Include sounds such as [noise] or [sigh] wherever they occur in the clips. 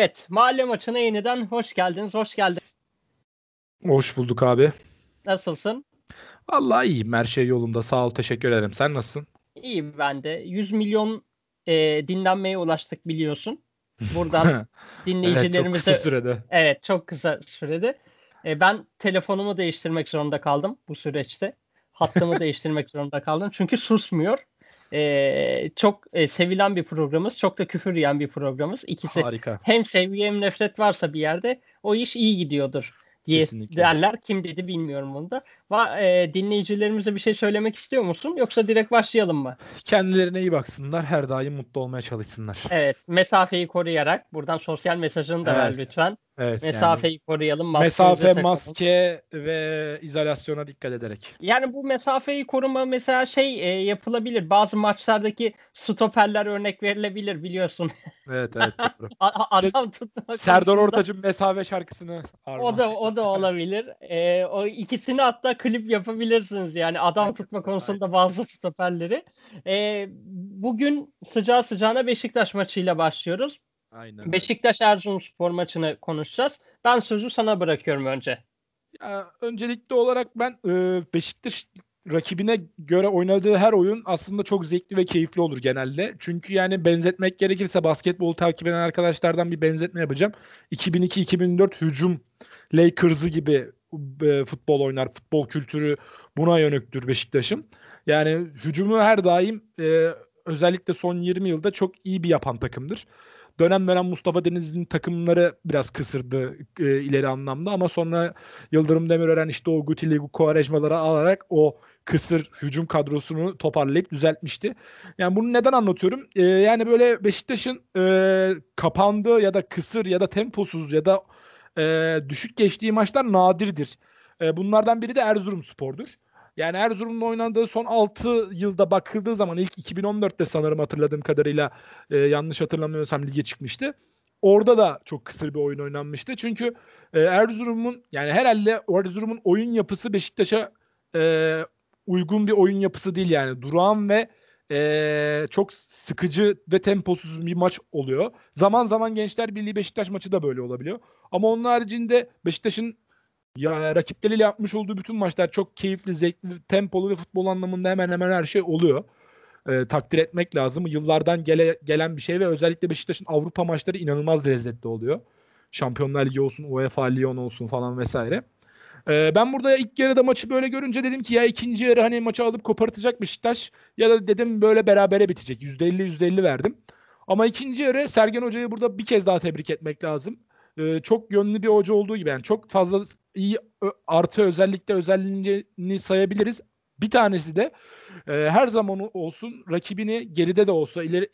Evet, mahalle maçına yeniden hoş geldiniz, hoş geldin. Hoş bulduk abi. Nasılsın? Vallahi iyiyim, her şey yolunda. Sağ ol, teşekkür ederim. Sen nasılsın? İyiyim ben de. 100 milyon e, dinlenmeye ulaştık biliyorsun. Buradan dinleyicilerimize... [laughs] evet, çok kısa sürede. Evet, çok kısa sürede. E, ben telefonumu değiştirmek zorunda kaldım bu süreçte. Hattımı [laughs] değiştirmek zorunda kaldım. Çünkü susmuyor. E, çok e, sevilen bir programımız. Çok da küfür yiyen bir programımız. İkisi Harika. hem sevgi hem nefret varsa bir yerde o iş iyi gidiyordur diye Kesinlikle. derler. Kim dedi bilmiyorum bunu da. Va, e, dinleyicilerimize bir şey söylemek istiyor musun? Yoksa direkt başlayalım mı? Kendilerine iyi baksınlar, her daim mutlu olmaya çalışsınlar. Evet. Mesafeyi koruyarak buradan sosyal mesajını da ver Evet. lütfen. Evet, Mesafeyi koruyalım. yani maskemizi mesafe, takalım. maske ve izolasyona dikkat ederek. Yani bu mesafeyi koruma mesela şey e, yapılabilir. Bazı maçlardaki stoperler örnek verilebilir biliyorsun. Evet, evet. [laughs] Adam tutma Serdar Ortaç'ın mesafe şarkısını O armağan. da o da olabilir. Ee, o ikisini hatta klip yapabilirsiniz yani adam tutma konusunda bazı stoperleri. Ee, bugün sıcağı sıcağına Beşiktaş maçıyla başlıyoruz. Aynen. Beşiktaş Erzurumspor maçını konuşacağız. Ben sözü sana bırakıyorum önce. Ya, öncelikli olarak ben e, Beşiktaş rakibine göre oynadığı her oyun aslında çok zevkli ve keyifli olur genelde. Çünkü yani benzetmek gerekirse basketbolu takip eden arkadaşlardan bir benzetme yapacağım. 2002-2004 hücum Lakers'ı gibi e, futbol oynar. Futbol kültürü buna yönüktür Beşiktaş'ın. Yani hücumu her daim e, özellikle son 20 yılda çok iyi bir yapan takımdır. Dönem dönem Mustafa Denizli'nin takımları biraz kısırdı e, ileri anlamda ama sonra Yıldırım Demirören işte o Gutili Quaresma'ları alarak o kısır hücum kadrosunu toparlayıp düzeltmişti. Yani bunu neden anlatıyorum? Ee, yani böyle Beşiktaş'ın e, kapandığı ya da kısır ya da temposuz ya da e, düşük geçtiği maçlar nadirdir. E, bunlardan biri de Erzurumspor'dur. Yani Erzurum'la oynandığı son 6 yılda bakıldığı zaman ilk 2014'te sanırım hatırladığım kadarıyla e, yanlış hatırlamıyorsam lige çıkmıştı. Orada da çok kısır bir oyun oynanmıştı. Çünkü e, Erzurum'un yani herhalde Erzurum'un oyun yapısı Beşiktaş'a e, uygun bir oyun yapısı değil yani. Durağan ve e, çok sıkıcı ve temposuz bir maç oluyor. Zaman zaman Gençler Birliği Beşiktaş maçı da böyle olabiliyor. Ama onun haricinde Beşiktaş'ın ya rakipleriyle yapmış olduğu bütün maçlar çok keyifli, zevkli, tempolu ve futbol anlamında hemen hemen her şey oluyor. E, takdir etmek lazım. Yıllardan gele, gelen bir şey ve özellikle Beşiktaş'ın Avrupa maçları inanılmaz lezzetli oluyor. Şampiyonlar Ligi olsun, UEFA Lyon olsun falan vesaire. E, ben burada ilk yarıda maçı böyle görünce dedim ki ya ikinci yarı hani maçı alıp kopartacak Beşiktaş ya da dedim böyle berabere bitecek. %50 %50 verdim. Ama ikinci yarı Sergen Hoca'yı burada bir kez daha tebrik etmek lazım. E, çok yönlü bir hoca olduğu gibi yani çok fazla iyi artı özellikle özelliğini sayabiliriz. Bir tanesi de e, her zaman olsun rakibini geride de olsa ileri,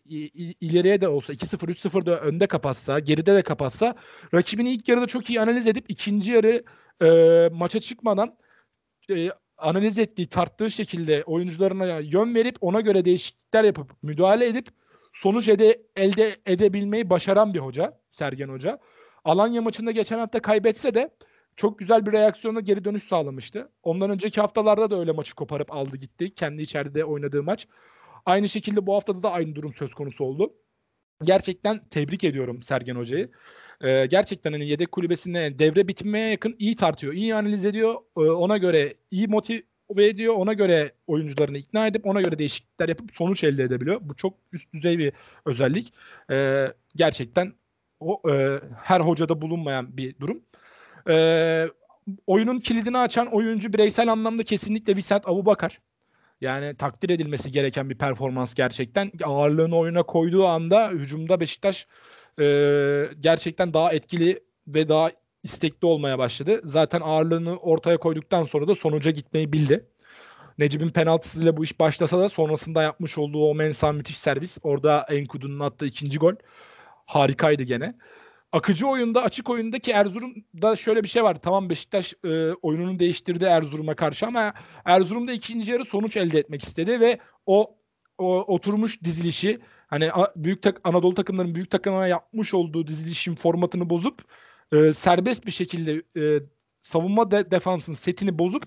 ileriye de olsa 2-0 3-0 da önde kapatsa geride de kapatsa rakibini ilk yarıda çok iyi analiz edip ikinci yarı e, maça çıkmadan e, analiz ettiği tarttığı şekilde oyuncularına yön verip ona göre değişiklikler yapıp müdahale edip sonuç ede, elde edebilmeyi başaran bir hoca Sergen Hoca. Alanya maçında geçen hafta kaybetse de çok güzel bir reaksiyonla geri dönüş sağlamıştı. Ondan önceki haftalarda da öyle maçı koparıp aldı gitti. Kendi içeride oynadığı maç. Aynı şekilde bu haftada da aynı durum söz konusu oldu. Gerçekten tebrik ediyorum Sergen Hoca'yı. Ee, gerçekten hani yedek kulübesinde devre bitmeye yakın iyi tartıyor, iyi analiz ediyor. Ee, ona göre iyi motive ediyor. Ona göre oyuncularını ikna edip ona göre değişiklikler yapıp sonuç elde edebiliyor. Bu çok üst düzey bir özellik. Ee, gerçekten o e, her hocada bulunmayan bir durum. Ee, oyunun kilidini açan oyuncu bireysel anlamda kesinlikle Visent Abubakar. Yani takdir edilmesi gereken bir performans gerçekten. Ağırlığını oyuna koyduğu anda hücumda Beşiktaş e, gerçekten daha etkili ve daha istekli olmaya başladı. Zaten ağırlığını ortaya koyduktan sonra da sonuca gitmeyi bildi. Necip'in penaltısıyla bu iş başlasa da sonrasında yapmış olduğu o Mensah müthiş servis. Orada Enkudu'nun attığı ikinci gol harikaydı gene. Akıcı oyunda, açık oyundaki Erzurum'da şöyle bir şey var. Tamam Beşiktaş e, oyununu değiştirdi Erzurum'a karşı ama Erzurum'da ikinci yarı sonuç elde etmek istedi ve o, o oturmuş dizilişi hani a- büyük tak Anadolu takımlarının büyük takımlara yapmış olduğu dizilişin formatını bozup e, serbest bir şekilde e, savunma de- defansın setini bozup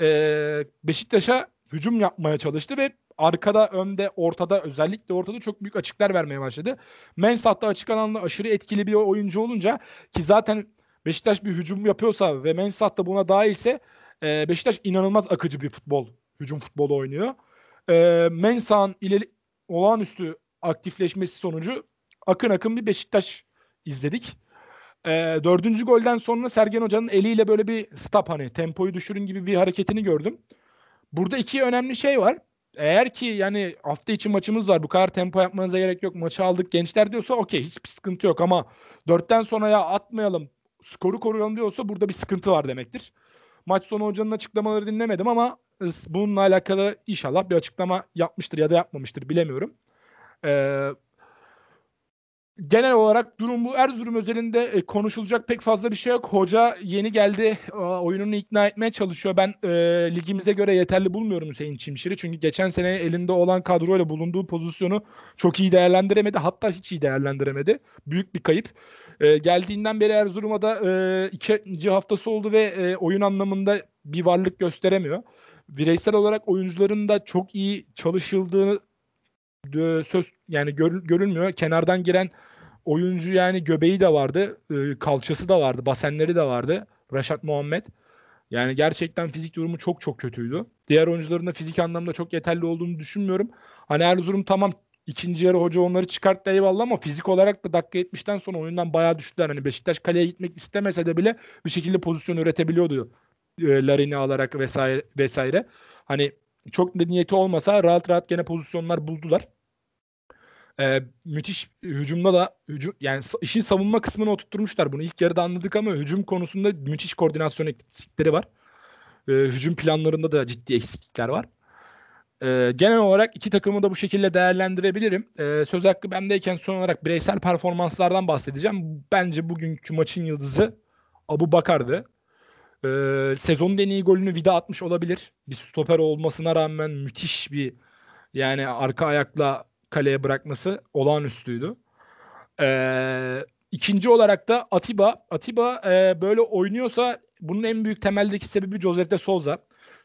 e, Beşiktaş'a hücum yapmaya çalıştı ve arkada, önde, ortada özellikle ortada çok büyük açıklar vermeye başladı. Mensah da açık alanda aşırı etkili bir oyuncu olunca ki zaten Beşiktaş bir hücum yapıyorsa ve Mensah da buna dahilse e, Beşiktaş inanılmaz akıcı bir futbol, hücum futbolu oynuyor. E, Mensah'ın ileri olağanüstü aktifleşmesi sonucu akın akın bir Beşiktaş izledik. E, dördüncü golden sonra Sergen Hoca'nın eliyle böyle bir stop hani tempoyu düşürün gibi bir hareketini gördüm. Burada iki önemli şey var. Eğer ki yani hafta içi maçımız var bu kadar tempo yapmanıza gerek yok maçı aldık gençler diyorsa okey hiçbir sıkıntı yok ama dörtten sonra ya atmayalım skoru koruyalım diyorsa burada bir sıkıntı var demektir. Maç sonu hocanın açıklamaları dinlemedim ama bununla alakalı inşallah bir açıklama yapmıştır ya da yapmamıştır bilemiyorum. Ee, genel olarak durum bu. Erzurum özelinde e, konuşulacak pek fazla bir şey yok. Hoca yeni geldi. E, oyununu ikna etmeye çalışıyor. Ben e, ligimize göre yeterli bulmuyorum Hüseyin Çimşir'i. Çünkü geçen sene elinde olan kadroyla bulunduğu pozisyonu çok iyi değerlendiremedi. Hatta hiç iyi değerlendiremedi. Büyük bir kayıp. E, geldiğinden beri Erzurum'a da e, ikinci haftası oldu ve e, oyun anlamında bir varlık gösteremiyor. Bireysel olarak oyuncuların da çok iyi çalışıldığını söz yani gör, görülmüyor. Kenardan giren oyuncu yani göbeği de vardı, e, kalçası da vardı, basenleri de vardı. Raşat Muhammed. Yani gerçekten fizik durumu çok çok kötüydü. Diğer oyuncuların da fizik anlamda çok yeterli olduğunu düşünmüyorum. Hani Erzurum tamam ikinci yarı hoca onları çıkarttı eyvallah ama fizik olarak da dakika 70'ten sonra oyundan bayağı düştüler. Hani Beşiktaş kaleye gitmek istemese de bile bir şekilde pozisyon üretebiliyordu. E, Larin'i alarak vesaire vesaire. Hani çok da niyeti olmasa rahat rahat gene pozisyonlar buldular. Ee, müthiş hücumda da hücum yani işin savunma kısmını oturtmuşlar bunu. ilk yarıda anladık ama hücum konusunda müthiş koordinasyon eksiklikleri var. Ee, hücum planlarında da ciddi eksiklikler var. Ee, genel olarak iki takımı da bu şekilde değerlendirebilirim. Ee, söz hakkı bendeyken son olarak bireysel performanslardan bahsedeceğim. Bence bugünkü maçın yıldızı Abu Bakar'dı. Ee, sezonun en iyi golünü Vida atmış olabilir. Bir stoper olmasına rağmen müthiş bir yani arka ayakla kaleye bırakması olağanüstüydü. Ee, ikinci olarak da Atiba. Atiba e, böyle oynuyorsa bunun en büyük temeldeki sebebi Josep de Souza.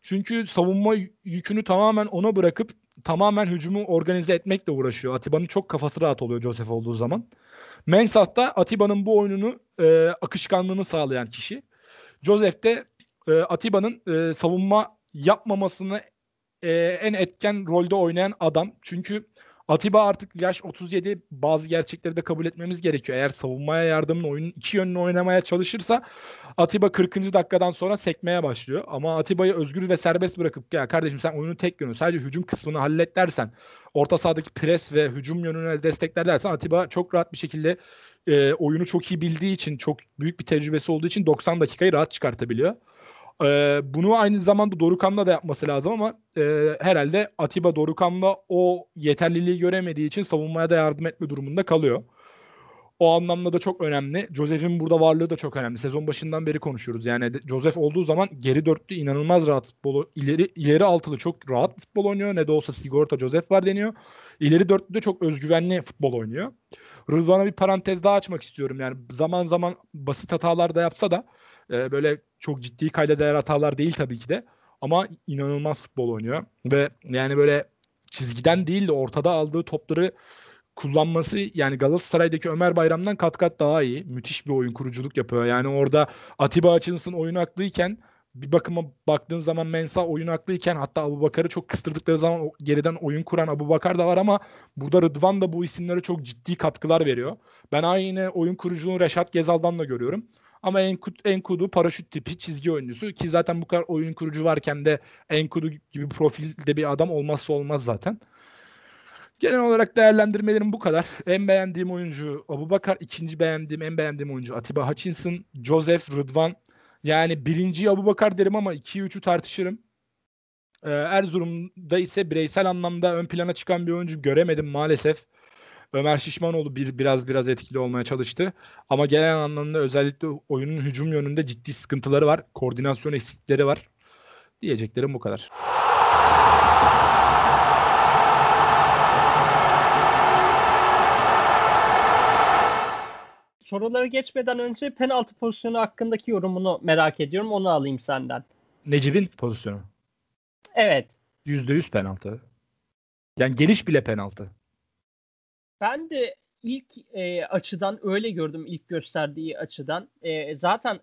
Çünkü savunma yükünü tamamen ona bırakıp tamamen hücumu organize etmekle uğraşıyor. Atiba'nın çok kafası rahat oluyor Joseph olduğu zaman. Mensah da Atiba'nın bu oyununu e, akışkanlığını sağlayan kişi. Joseph de e, Atiba'nın e, savunma yapmamasını e, en etken rolde oynayan adam. Çünkü Atiba artık yaş 37 bazı gerçekleri de kabul etmemiz gerekiyor. Eğer savunmaya yardımın oyunun iki yönlü oynamaya çalışırsa Atiba 40. dakikadan sonra sekmeye başlıyor. Ama Atiba'yı özgür ve serbest bırakıp ya kardeşim sen oyunu tek yönü sadece hücum kısmını hallet dersen orta sahadaki pres ve hücum yönüne destekler dersen Atiba çok rahat bir şekilde e, oyunu çok iyi bildiği için çok büyük bir tecrübesi olduğu için 90 dakikayı rahat çıkartabiliyor. Ee, bunu aynı zamanda Dorukan'la da yapması lazım ama e, herhalde Atiba Dorukan'la o yeterliliği göremediği için savunmaya da yardım etme durumunda kalıyor. O anlamda da çok önemli. Joseph'in burada varlığı da çok önemli. Sezon başından beri konuşuyoruz. Yani Joseph olduğu zaman geri dörtlü inanılmaz rahat futbolu, ileri ileri altılı çok rahat futbol oynuyor. Ne de olsa sigorta Joseph var deniyor. İleri dörtlü de çok özgüvenli futbol oynuyor. Rıdvan'a bir parantez daha açmak istiyorum. Yani zaman zaman basit hatalar da yapsa da e, böyle çok ciddi kayda değer hatalar değil tabii ki de. Ama inanılmaz futbol oynuyor. Ve yani böyle çizgiden değil de ortada aldığı topları kullanması yani Galatasaray'daki Ömer Bayram'dan kat kat daha iyi. Müthiş bir oyun kuruculuk yapıyor. Yani orada Atiba Hutchinson oyun aklıyken bir bakıma baktığın zaman Mensa oyun aklıyken hatta Abu Bakar'ı çok kıstırdıkları zaman geriden oyun kuran Abu Bakar da var ama burada Rıdvan da bu isimlere çok ciddi katkılar veriyor. Ben aynı oyun kuruculuğunu Reşat Gezal'dan da görüyorum. Ama Enkudu paraşüt tipi çizgi oyuncusu ki zaten bu kadar oyun kurucu varken de Enkudu gibi profilde bir adam olmazsa olmaz zaten. Genel olarak değerlendirmelerim bu kadar. En beğendiğim oyuncu Abu Bakar, ikinci beğendiğim, en beğendiğim oyuncu Atiba Hutchinson, Joseph Rıdvan. Yani birinci Abu Bakar derim ama 2'yi 3'ü tartışırım. Ee, Erzurum'da ise bireysel anlamda ön plana çıkan bir oyuncu göremedim maalesef. Ömer Şişmanoğlu bir biraz biraz etkili olmaya çalıştı. Ama genel anlamda özellikle oyunun hücum yönünde ciddi sıkıntıları var. Koordinasyon eksikleri var. Diyeceklerim bu kadar. Soruları geçmeden önce penaltı pozisyonu hakkındaki yorumunu merak ediyorum. Onu alayım senden. Necip'in pozisyonu. Evet. %100 penaltı. Yani geliş bile penaltı. Ben de ilk e, açıdan öyle gördüm ilk gösterdiği açıdan. E, zaten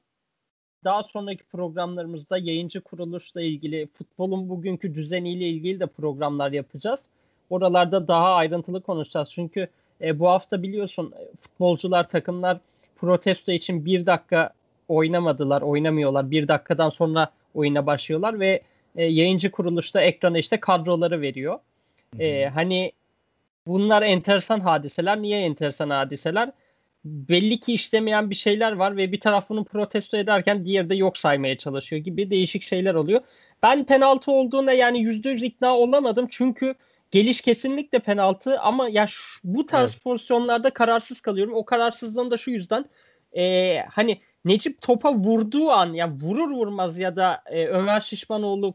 daha sonraki programlarımızda yayıncı kuruluşla ilgili futbolun bugünkü düzeniyle ilgili de programlar yapacağız. Oralarda daha ayrıntılı konuşacağız. Çünkü e, bu hafta biliyorsun e, futbolcular, takımlar protesto için bir dakika oynamadılar, oynamıyorlar. Bir dakikadan sonra oyuna başlıyorlar ve e, yayıncı kuruluşta ekrana işte kadroları veriyor. E, hani bunlar enteresan hadiseler. Niye enteresan hadiseler? Belli ki işlemeyen bir şeyler var ve bir taraf bunu protesto ederken diğeri de yok saymaya çalışıyor gibi değişik şeyler oluyor. Ben penaltı olduğuna yani %100 ikna olamadım çünkü geliş kesinlikle penaltı ama ya şu, bu tarz evet. pozisyonlarda kararsız kalıyorum. O kararsızlığım da şu yüzden e, hani Necip topa vurduğu an ya vurur vurmaz ya da e, Ömer Şişmanoğlu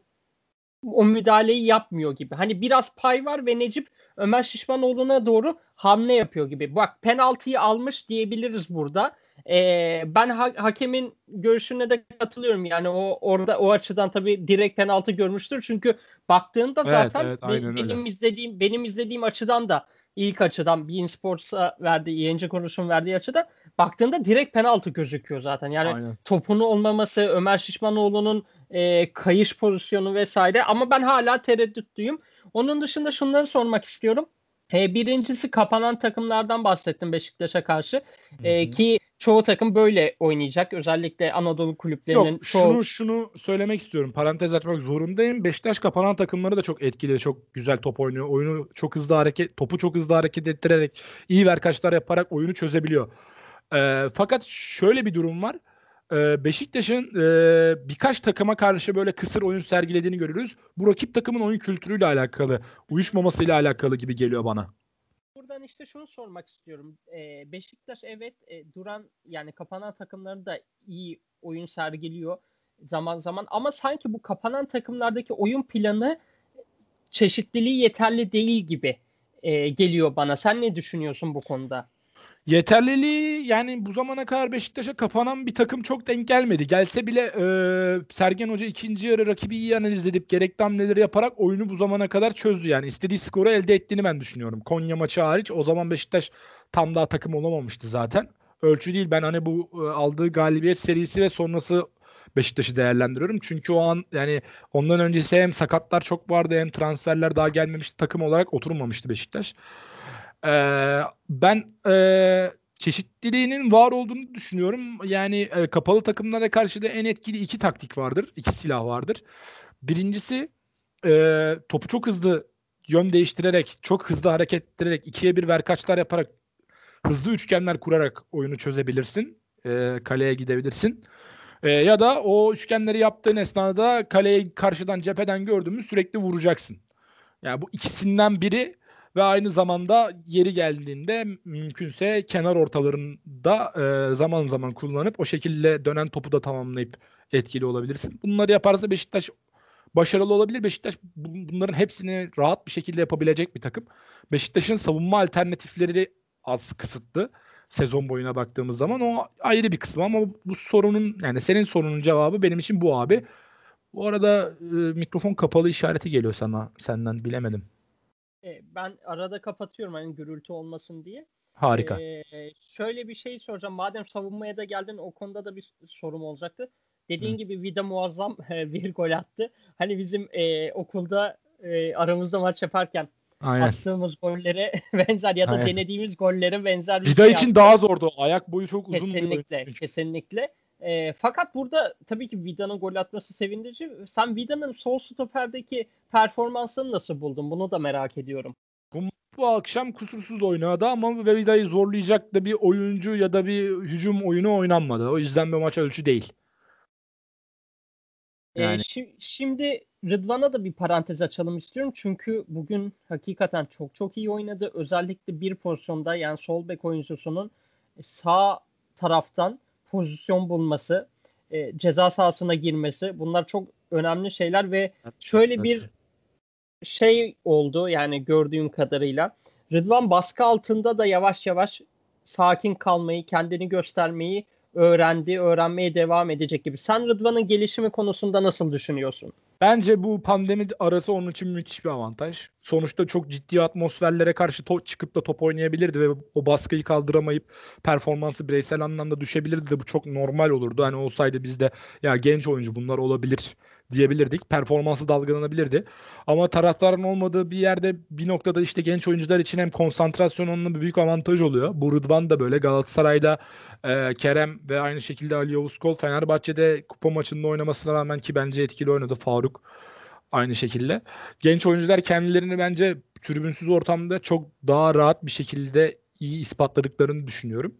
o müdahaleyi yapmıyor gibi. Hani biraz pay var ve Necip Ömer Şişmanoğlu'na doğru hamle yapıyor gibi. Bak penaltıyı almış diyebiliriz burada. Ee, ben ha- hakemin görüşüne de katılıyorum. Yani o orada o açıdan tabii direkt penaltı görmüştür. Çünkü baktığında zaten evet, evet, benim, benim izlediğim benim izlediğim açıdan da ilk açıdan Bein Sports'a verdiği, yayıncı kuruluşun verdiği açıdan baktığında direkt penaltı gözüküyor zaten. Yani Aynen. topunu olmaması, Ömer Şişmanoğlu'nun e, kayış pozisyonu vesaire ama ben hala tereddütlüyüm. Onun dışında şunları sormak istiyorum. E, birincisi kapanan takımlardan bahsettim Beşiktaş'a karşı. E, ki çoğu takım böyle oynayacak. Özellikle Anadolu kulüplerinin Yok, çoğu... şunu şunu söylemek istiyorum. Parantez açmak zorundayım. Beşiktaş kapanan takımları da çok etkili, çok güzel top oynuyor. Oyunu çok hızlı hareket, topu çok hızlı hareket ettirerek, iyi verkaçlar yaparak oyunu çözebiliyor. E, fakat şöyle bir durum var. E, Beşiktaş'ın e, birkaç takıma karşı böyle kısır oyun sergilediğini görürüz. Bu rakip takımın oyun kültürüyle alakalı, uyuşmamasıyla alakalı gibi geliyor bana. Buradan işte şunu sormak istiyorum. E, Beşiktaş evet e, duran yani kapanan takımları da iyi oyun sergiliyor zaman zaman ama sanki bu kapanan takımlardaki oyun planı çeşitliliği yeterli değil gibi e, geliyor bana. Sen ne düşünüyorsun bu konuda? Yeterliliği yani bu zamana kadar Beşiktaş'a kapanan bir takım çok denk gelmedi. Gelse bile e, Sergen Hoca ikinci yarı rakibi iyi analiz edip gerekli hamleleri yaparak oyunu bu zamana kadar çözdü. Yani istediği skoru elde ettiğini ben düşünüyorum. Konya maçı hariç o zaman Beşiktaş tam daha takım olamamıştı zaten. Ölçü değil ben hani bu e, aldığı galibiyet serisi ve sonrası Beşiktaş'ı değerlendiriyorum. Çünkü o an yani ondan öncesi hem sakatlar çok vardı hem transferler daha gelmemişti. Takım olarak oturmamıştı Beşiktaş. Ee, ben e, çeşitliliğinin var olduğunu düşünüyorum. Yani e, kapalı takımlara karşı da en etkili iki taktik vardır. iki silah vardır. Birincisi e, topu çok hızlı yön değiştirerek, çok hızlı hareket ettirerek, ikiye bir verkaçlar yaparak hızlı üçgenler kurarak oyunu çözebilirsin. E, kaleye gidebilirsin. E, ya da o üçgenleri yaptığın esnada kaleyi karşıdan cepheden gördüğümüz sürekli vuracaksın. Yani bu ikisinden biri ve aynı zamanda yeri geldiğinde mümkünse kenar ortalarında e, zaman zaman kullanıp o şekilde dönen topu da tamamlayıp etkili olabilirsin. Bunları yaparsa Beşiktaş başarılı olabilir. Beşiktaş bunların hepsini rahat bir şekilde yapabilecek bir takım. Beşiktaş'ın savunma alternatifleri az kısıtlı sezon boyuna baktığımız zaman o ayrı bir kısmı ama bu sorunun yani senin sorunun cevabı benim için bu abi. Bu arada e, mikrofon kapalı işareti geliyor sana senden bilemedim. E, ben arada kapatıyorum hani gürültü olmasın diye. Harika. E, şöyle bir şey soracağım. Madem savunmaya da geldin o konuda da bir sorum olacaktı. Dediğin Hı. gibi Vida muazzam [laughs] e, bir gol attı. Hani bizim e, okulda e, aramızda maç yaparken Aynen. attığımız gollere [laughs] benzer ya da Aynen. denediğimiz gollere benzer bir Vida şey için yaptı. daha zordu. Ayak boyu çok uzun kesinlikle, bir Kesinlikle. E, fakat burada tabii ki Vida'nın gol atması sevindirici. Sen Vida'nın sol stoperdeki performansını nasıl buldun? Bunu da merak ediyorum. Bu, bu akşam kusursuz oynadı ama Vida'yı zorlayacak da bir oyuncu ya da bir hücum oyunu oynanmadı. O yüzden bir maç ölçü değil. Yani. Ee, şimdi Rıdvan'a da bir parantez açalım istiyorum. Çünkü bugün hakikaten çok çok iyi oynadı. Özellikle bir pozisyonda yani sol bek oyuncusunun sağ taraftan pozisyon bulması, e, ceza sahasına girmesi bunlar çok önemli şeyler ve şöyle bir şey oldu yani gördüğüm kadarıyla. Rıdvan baskı altında da yavaş yavaş sakin kalmayı, kendini göstermeyi öğrendi, öğrenmeye devam edecek gibi. Sen Rıdvan'ın gelişimi konusunda nasıl düşünüyorsun? Bence bu pandemi arası onun için müthiş bir avantaj. Sonuçta çok ciddi atmosferlere karşı to- çıkıp da top oynayabilirdi ve o baskıyı kaldıramayıp performansı bireysel anlamda düşebilirdi de bu çok normal olurdu. Hani olsaydı biz de ya genç oyuncu bunlar olabilir diyebilirdik. Performansı dalgalanabilirdi. Ama taraftarın olmadığı bir yerde bir noktada işte genç oyuncular için hem konsantrasyon onunla bir büyük avantaj oluyor. Bu Rıdvan da böyle Galatasaray'da e, Kerem ve aynı şekilde Ali Yavuz Kol Fenerbahçe'de kupa maçında oynamasına rağmen ki bence etkili oynadı Faruk aynı şekilde. Genç oyuncular kendilerini bence tribünsüz ortamda çok daha rahat bir şekilde iyi ispatladıklarını düşünüyorum.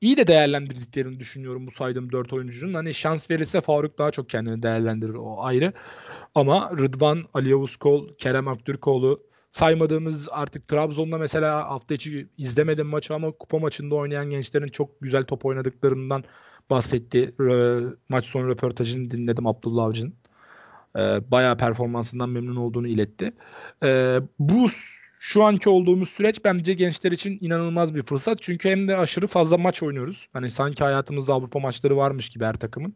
İyi de değerlendirdiklerini düşünüyorum bu saydığım 4 oyuncunun. Hani şans verirse Faruk daha çok kendini değerlendirir o ayrı. Ama Rıdvan, Ali Yavuz Kerem Aktürkoğlu saymadığımız artık Trabzon'da mesela hafta içi izlemedim maçı ama kupa maçında oynayan gençlerin çok güzel top oynadıklarından bahsetti. Maç sonu röportajını dinledim Abdullah Avcı'nın. Ee, bayağı performansından memnun olduğunu iletti. Ee, bu şu anki olduğumuz süreç bence gençler için inanılmaz bir fırsat. Çünkü hem de aşırı fazla maç oynuyoruz. Hani sanki hayatımızda Avrupa maçları varmış gibi her takımın.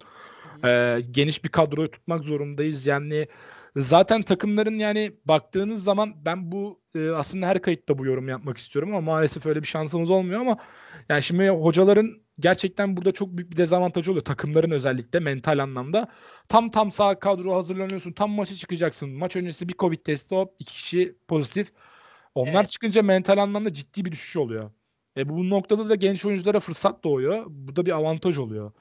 Ee, geniş bir kadroyu tutmak zorundayız. Yani zaten takımların yani baktığınız zaman ben bu e, aslında her kayıtta bu yorum yapmak istiyorum ama maalesef öyle bir şansımız olmuyor ama yani şimdi hocaların gerçekten burada çok büyük bir dezavantajı oluyor. Takımların özellikle mental anlamda. Tam tam sağ kadro hazırlanıyorsun. Tam maça çıkacaksın. Maç öncesi bir Covid testi hop iki kişi pozitif. Onlar Evet. çıkınca mental anlamda ciddi bir düşüş oluyor. E bu noktada da genç oyunculara fırsat doğuyor. Bu da bir avantaj oluyor.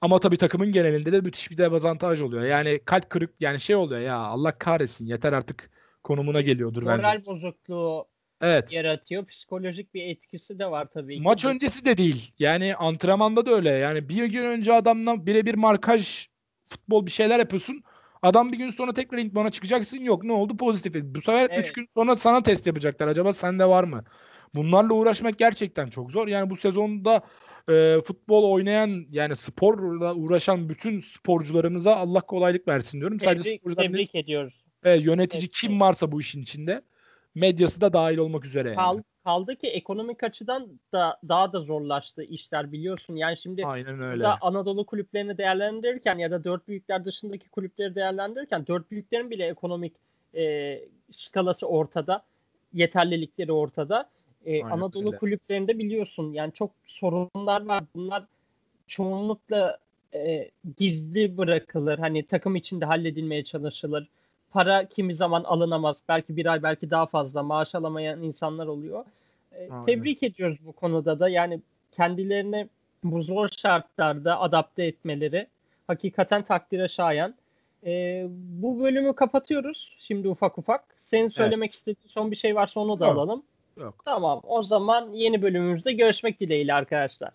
Ama tabii takımın genelinde de müthiş bir dezavantaj oluyor. Yani kalp kırık yani şey oluyor ya Allah kahretsin yeter artık konumuna geliyordur bence. Moral bozukluğu Evet. yaratıyor. Psikolojik bir etkisi de var tabii. Maç öncesi de değil. Yani antrenmanda da öyle. Yani bir gün önce adamla birebir markaj futbol bir şeyler yapıyorsun. Adam bir gün sonra tekrar idmana çıkacaksın. Yok ne oldu? Pozitif. Bu sefer 3 Evet. gün sonra sana test yapacaklar. Acaba sende var mı? Bunlarla uğraşmak gerçekten çok zor. Yani bu sezonda e, futbol oynayan yani sporla uğraşan bütün sporcularımıza Allah kolaylık versin diyorum. Sadece Tebrik, sporcular değil, tebrik ediyoruz. e, yönetici Evet. kim varsa bu işin içinde medyası da dahil olmak üzere. yani. Kal, kaldı ki ekonomik açıdan da daha da zorlaştı işler biliyorsun. Yani şimdi Aynen öyle. burada Anadolu kulüplerini değerlendirirken ya da dört büyükler dışındaki kulüpleri değerlendirirken dört büyüklerin bile ekonomik e, skalası ortada. Yeterlilikleri ortada. E, Aynen Anadolu öyle. kulüplerinde biliyorsun yani çok sorunlar var. Bunlar çoğunlukla e, gizli bırakılır. Hani takım içinde halledilmeye çalışılır. Para kimi zaman alınamaz. Belki bir ay belki daha fazla maaş alamayan insanlar oluyor. E, Aynen. tebrik ediyoruz bu konuda da. Yani kendilerini bu zor şartlarda adapte etmeleri hakikaten takdire şayan. E, bu bölümü kapatıyoruz şimdi ufak ufak. Senin söylemek istediğin son bir şey varsa onu da Yok. alalım. Yok. Tamam. O zaman yeni bölümümüzde görüşmek dileğiyle arkadaşlar.